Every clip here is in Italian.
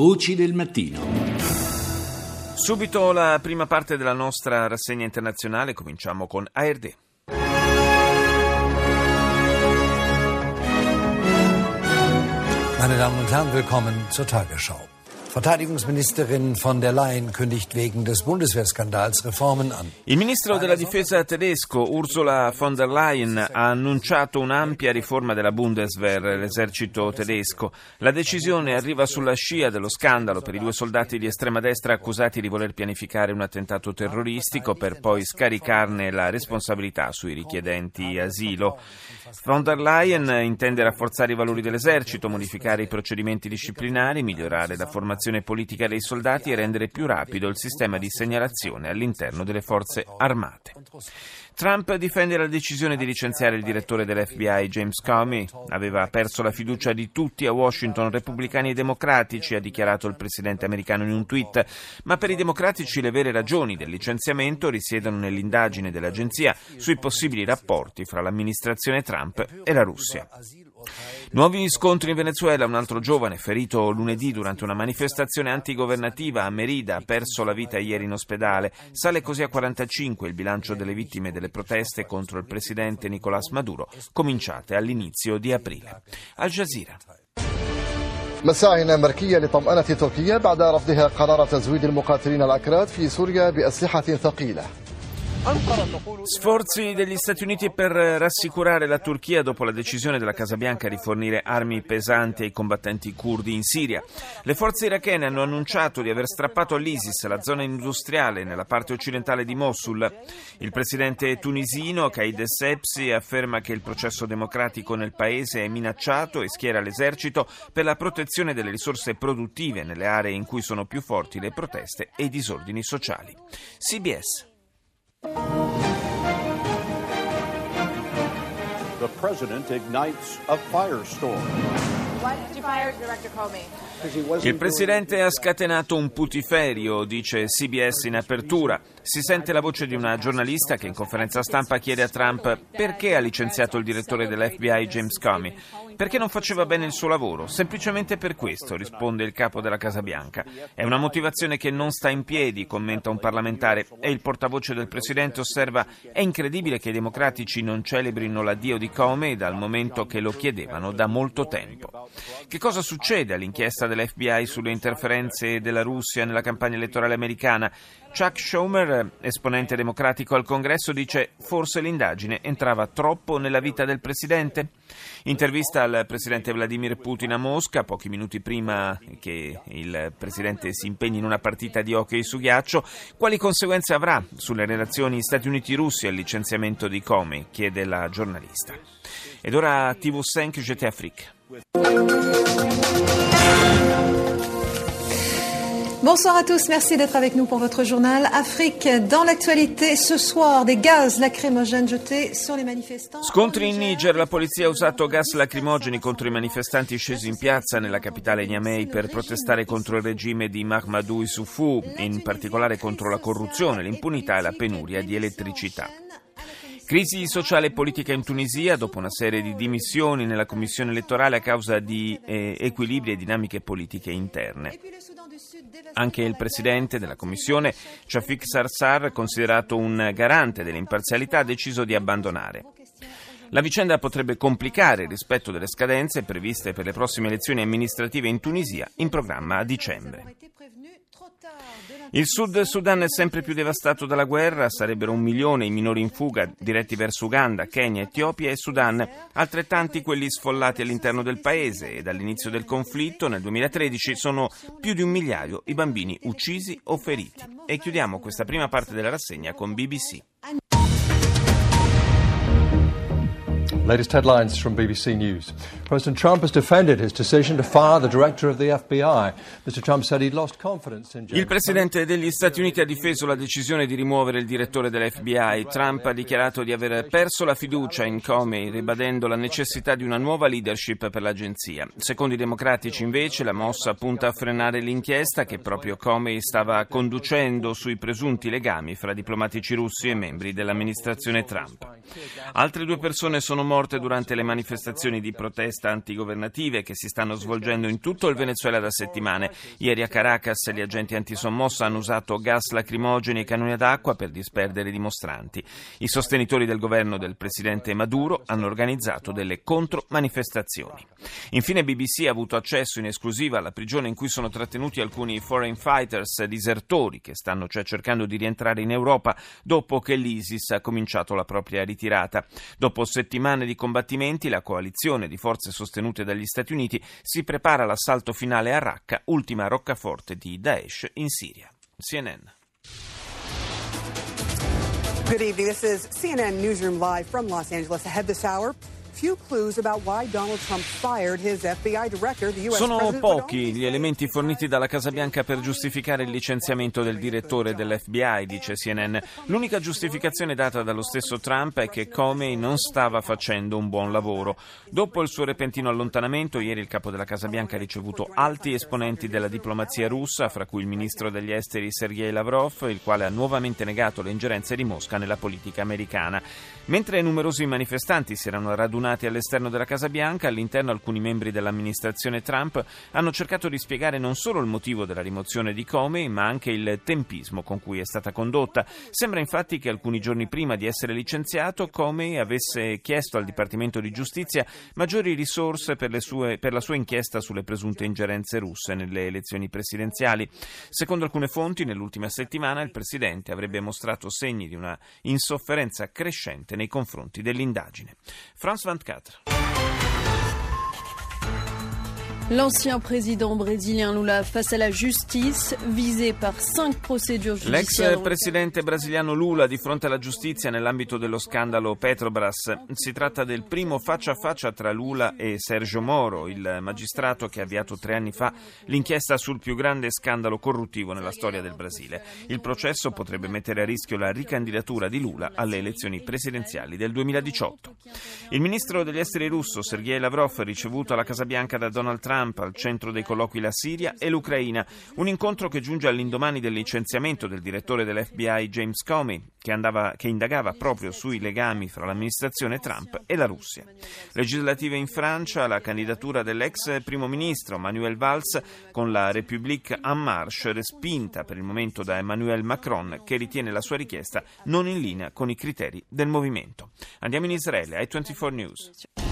Voci del mattino. Subito la prima parte della nostra rassegna internazionale, cominciamo con ARD. Meine Damen und Herren, willkommen zur Tagesschau. Verteidigungsministerin von der Leyen kündigt wegen des Bundeswehrskandals Reformen an. Il ministro della difesa tedesco Ursula von der Leyen ha annunciato un'ampia riforma della Bundeswehr, l'esercito tedesco. La decisione arriva sulla scia dello scandalo per i due soldati di estrema destra accusati di voler pianificare un attentato terroristico per poi scaricarne la responsabilità sui richiedenti asilo. Von der Leyen intende rafforzare i valori dell'esercito, modificare i procedimenti disciplinari, migliorare la formazione politica dei soldati e rendere più rapido il sistema di segnalazione all'interno delle forze armate. Trump difende la decisione di licenziare il direttore dell'FBI James Comey. Aveva perso la fiducia di tutti a Washington, repubblicani e democratici, ha dichiarato il presidente americano in un tweet. Ma per i democratici le vere ragioni del licenziamento risiedono nell'indagine dell'agenzia sui possibili rapporti fra l'amministrazione Trump e la Russia. Nuovi scontri in Venezuela, un altro giovane ferito lunedì durante una manifestazione antigovernativa a Merida ha perso la vita ieri in ospedale. Sale così a 45 il bilancio delle vittime delle proteste contro il presidente Nicolás Maduro, cominciate all'inizio di aprile. Al Jazeera. مساعي أمريكية لطمأنة تركيا بعد رفضها قرار تزويد المقاتلين الأكراد في سوريا بأسلحة ثقيلة Sforzi degli Stati Uniti per rassicurare la Turchia dopo la decisione della Casa Bianca di fornire armi pesanti ai combattenti curdi in Siria. Le forze irachene hanno annunciato di aver strappato all'ISIS la zona industriale nella parte occidentale di Mosul. Il presidente tunisino Kaid Essebsi afferma che il processo democratico nel paese è minacciato e schiera l'esercito per la protezione delle risorse produttive nelle aree in cui sono più forti le proteste e i disordini sociali. CBS The president ignites a firestorm. Why did you fire Director Comey? Il presidente ha scatenato un putiferio, dice CBS in apertura. Si sente la voce di una giornalista che in conferenza stampa chiede a Trump perché ha licenziato il direttore dell'FBI James Comey. Perché non faceva bene il suo lavoro? Semplicemente per questo, risponde il capo della Casa Bianca. È una motivazione che non sta in piedi, commenta un parlamentare, e il portavoce del presidente osserva è incredibile che i democratici non celebrino l'addio di Comey dal momento che lo chiedevano da molto tempo. Che cosa succede all'inchiesta dell'FBI sulle interferenze della Russia nella campagna elettorale americana? Chuck Schumer, esponente democratico al congresso, dice forse l'indagine entrava troppo nella vita del presidente. Intervista al presidente Vladimir Putin a Mosca, pochi minuti prima che il presidente si impegni in una partita di hockey su ghiaccio. Quali conseguenze avrà sulle relazioni Stati Uniti-Russia il licenziamento di Comey? chiede la giornalista. Ed ora TV5 GT Afrique. Bonsoir à tous, merci d'être avec nous pour votre journal Afrique dans l'actualité. Ce soir, des gaz lacrymogènes jetés sur les manifestants. Scontri in Niger, la polizia ha usato gas lacrimogeni contro i manifestanti scesi in piazza nella capitale Niamey per protestare contro il regime di Mahamadou Issoufou, in particolare contro la corruzione, l'impunità e la penuria di elettricità. Crisi sociale e politica in Tunisia dopo una serie di dimissioni nella commissione elettorale a causa di eh, equilibri e dinamiche politiche interne. Anche il presidente della commissione, Shafik Sarsar, considerato un garante dell'imparzialità, ha deciso di abbandonare. La vicenda potrebbe complicare il rispetto delle scadenze previste per le prossime elezioni amministrative in Tunisia in programma a dicembre. Il Sud Sudan è sempre più devastato dalla guerra, sarebbero un milione i minori in fuga diretti verso Uganda, Kenya, Etiopia e Sudan, altrettanti quelli sfollati all'interno del paese e dall'inizio del conflitto nel 2013 sono più di un migliaio i bambini uccisi o feriti. E chiudiamo questa prima parte della rassegna con BBC. Latest headlines from BBC News. President Trump has defended his decision to fire the director of the FBI. Mr. Trump said he'd lost confidence in Il presidente degli Stati Uniti ha difeso la decisione di rimuovere il direttore dell'FBI. Trump ha dichiarato di aver perso la fiducia in Comey, ribadendo la necessità di una nuova leadership per l'agenzia. Secondo i democratici, invece, la mossa punta a frenare l'inchiesta che proprio Comey stava conducendo sui presunti legami fra diplomatici russi e membri dell'amministrazione Trump. Altre due persone sono morte morte durante le manifestazioni di protesta antigovernative che si stanno svolgendo in tutto il Venezuela da settimane. Ieri a Caracas gli agenti antisommossa hanno usato gas lacrimogeni e cannoni d'acqua per disperdere i dimostranti. I sostenitori del governo del presidente Maduro hanno organizzato delle contromanifestazioni. Infine BBC ha avuto accesso in esclusiva alla prigione in cui sono trattenuti alcuni foreign fighters disertori che stanno cioè cercando di rientrare in Europa dopo che l'ISIS ha cominciato la propria ritirata. Dopo settimane di combattimenti, la coalizione di forze sostenute dagli Stati Uniti si prepara all'assalto finale a Raqqa, ultima roccaforte di Daesh in Siria. CNN. Good evening. This is CNN Newsroom Live from Los Angeles. Ahead this hour. Sono pochi gli elementi forniti dalla Casa Bianca per giustificare il licenziamento del direttore dell'FBI, dice CNN. L'unica giustificazione data dallo stesso Trump è che Comey non stava facendo un buon lavoro. Dopo il suo repentino allontanamento, ieri il capo della Casa Bianca ha ricevuto alti esponenti della diplomazia russa, fra cui il ministro degli esteri Sergei Lavrov, il quale ha nuovamente negato le ingerenze di Mosca nella politica americana. Mentre numerosi manifestanti si erano radunati radunati all'esterno della Casa Bianca, all'interno alcuni membri dell'amministrazione Trump hanno cercato di spiegare non solo il motivo della rimozione di Comey, ma anche il tempismo con cui è stata condotta. Sembra infatti che alcuni giorni prima di essere licenziato Comey avesse chiesto al Dipartimento di Giustizia maggiori risorse per, sue, per la sua inchiesta sulle presunte ingerenze russe nelle elezioni presidenziali. Secondo alcune fonti, nell'ultima settimana il Presidente avrebbe mostrato segni di una insofferenza crescente nei confronti dell'indagine. France 24. L'ancien président brésilien Lula face à la justice, visé par cinq procédures giudiziarie. L'ex presidente brasiliano Lula di fronte alla giustizia nell'ambito dello scandalo Petrobras. Si tratta del primo faccia a faccia tra Lula e Sergio Moro, il magistrato che ha avviato tre anni fa l'inchiesta sul più grande scandalo corruttivo nella storia del Brasile. Il processo potrebbe mettere a rischio la ricandidatura di Lula alle elezioni presidenziali del 2018. Il ministro degli esteri russo Sergei Lavrov, ricevuto alla Casa Bianca da Donald Trump, Trump, al centro dei colloqui la Siria e l'Ucraina. Un incontro che giunge all'indomani del licenziamento del direttore dell'FBI James Comey, che, andava, che indagava proprio sui legami fra l'amministrazione Trump e la Russia. Legislative in Francia, la candidatura dell'ex primo ministro Manuel Valls con la République en marche respinta per il momento da Emmanuel Macron, che ritiene la sua richiesta non in linea con i criteri del movimento. Andiamo in Israele, ai 24 News.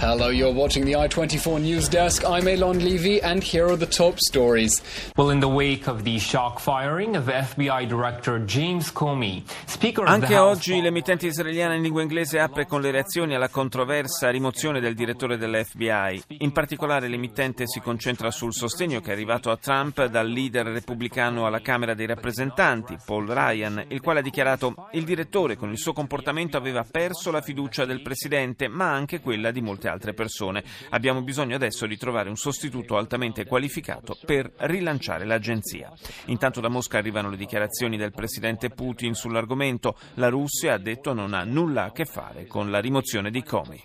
Hello, you're watching the I24 News Desk. I'm Elon Levy, and here are the top stories. Well, in the wake of the shock firing of FBI Director James Comey, Speaker of Anche the House... oggi l'emittente israeliana in lingua inglese apre con le reazioni alla controversa rimozione del direttore dell'FBI. In particolare l'emittente si concentra sul sostegno che è arrivato a Trump dal leader repubblicano alla Camera dei rappresentanti, Paul Ryan, il quale ha dichiarato il direttore con il suo comportamento aveva perso la fiducia del presidente, ma anche quella di molte altre persone. Abbiamo bisogno adesso di trovare un sostituto altamente qualificato per rilanciare l'agenzia. Intanto da Mosca arrivano le dichiarazioni del presidente Putin sull'argomento. La Russia, ha detto, non ha nulla a che fare con la rimozione di Comey.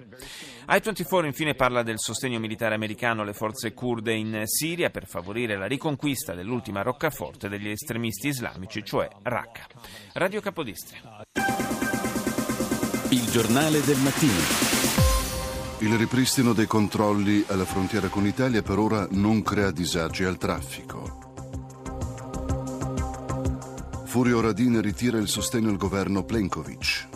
I-24 infine parla del sostegno militare americano alle forze kurde in Siria per favorire la riconquista dell'ultima roccaforte degli estremisti islamici, cioè Raqqa. Radio Capodistria. Il giornale del mattino. Il ripristino dei controlli alla frontiera con Italia per ora non crea disagi al traffico. Furio Radin ritira il sostegno al governo Plenkovic.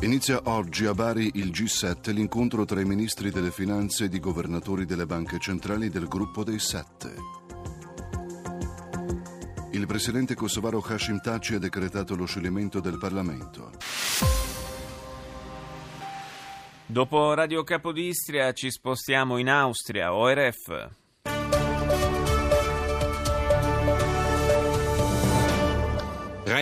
Inizia oggi a Bari il G7, l'incontro tra i ministri delle finanze ed i governatori delle banche centrali del gruppo dei sette. Il presidente kosovaro Hashim Taci ha decretato lo scioglimento del Parlamento. Dopo Radio Capodistria ci spostiamo in Austria, ORF.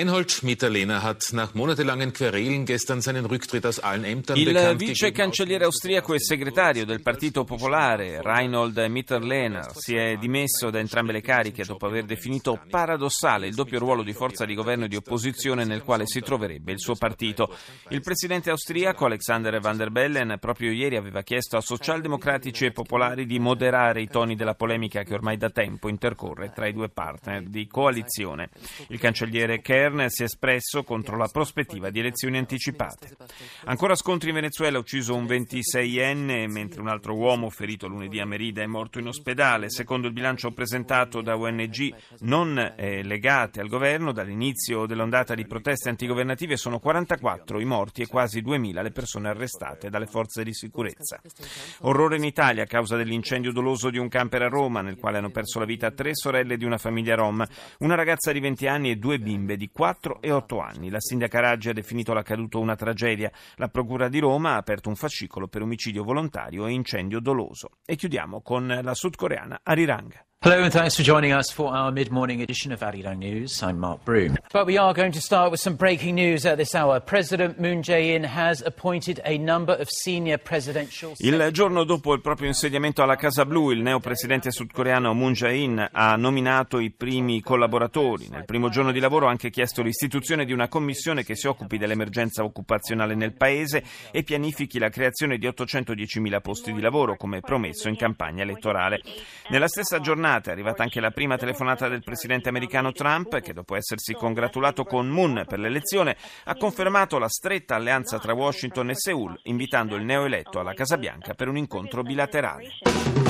Reinhold Schmidt-Lehner hat nach monatelangen Querelen gestern seinen Rücktritt aus allen Ämtern Il vice cancelliere austriaco e segretario del Partito Popolare, Reinhold Mitterlehner, si è dimesso da entrambe le cariche dopo aver definito paradossale il doppio ruolo di forza di governo e di opposizione nel quale si troverebbe il suo partito. Il presidente austriaco Alexander Van der Bellen proprio ieri aveva chiesto a socialdemocratici e popolari di moderare i toni della polemica che ormai da tempo intercorre tra i due partner di coalizione. Il cancelliere Kern si è espresso contro la prospettiva di elezioni anticipate. Ancora scontri in Venezuela, ucciso un 26enne, mentre un altro uomo ferito lunedì a Merida è morto in ospedale. Secondo il bilancio presentato da ONG non eh, legate al governo, dall'inizio dell'ondata di proteste antigovernative sono 44 i morti e quasi 2.000 le persone arrestate dalle forze di sicurezza. Orrore in Italia a causa dell'incendio doloso di un camper a Roma, nel quale hanno perso la vita tre sorelle di una famiglia rom, una ragazza di 20 anni e due bimbe di 4 e 8 anni. La sindaca Raggi ha definito l'accaduto una tragedia. La Procura di Roma ha aperto un fascicolo per omicidio volontario e incendio doloso. E chiudiamo con la sudcoreana Arirang. Hello and thanks for joining us for our mid-morning edition of Arirang News. I'm Mark Broom. But we are going to start with some breaking news at this hour. President Moon Jae-in has appointed a number of senior presidential... Il giorno dopo il proprio insediamento alla Casa Blu, il neopresidente sudcoreano Moon Jae-in ha nominato i primi collaboratori. Nel primo giorno di lavoro ha anche chiesto l'istituzione di una commissione che si occupi dell'emergenza occupazionale nel paese e pianifichi la creazione di 810.000 posti di lavoro, come promesso in campagna elettorale. Nella stessa giornata giornata è arrivata anche la prima telefonata del presidente americano Trump, che dopo essersi congratulato con Moon per l'elezione, ha confermato la stretta alleanza tra Washington e Seoul, invitando il neoeletto alla Casa Bianca per un incontro bilaterale.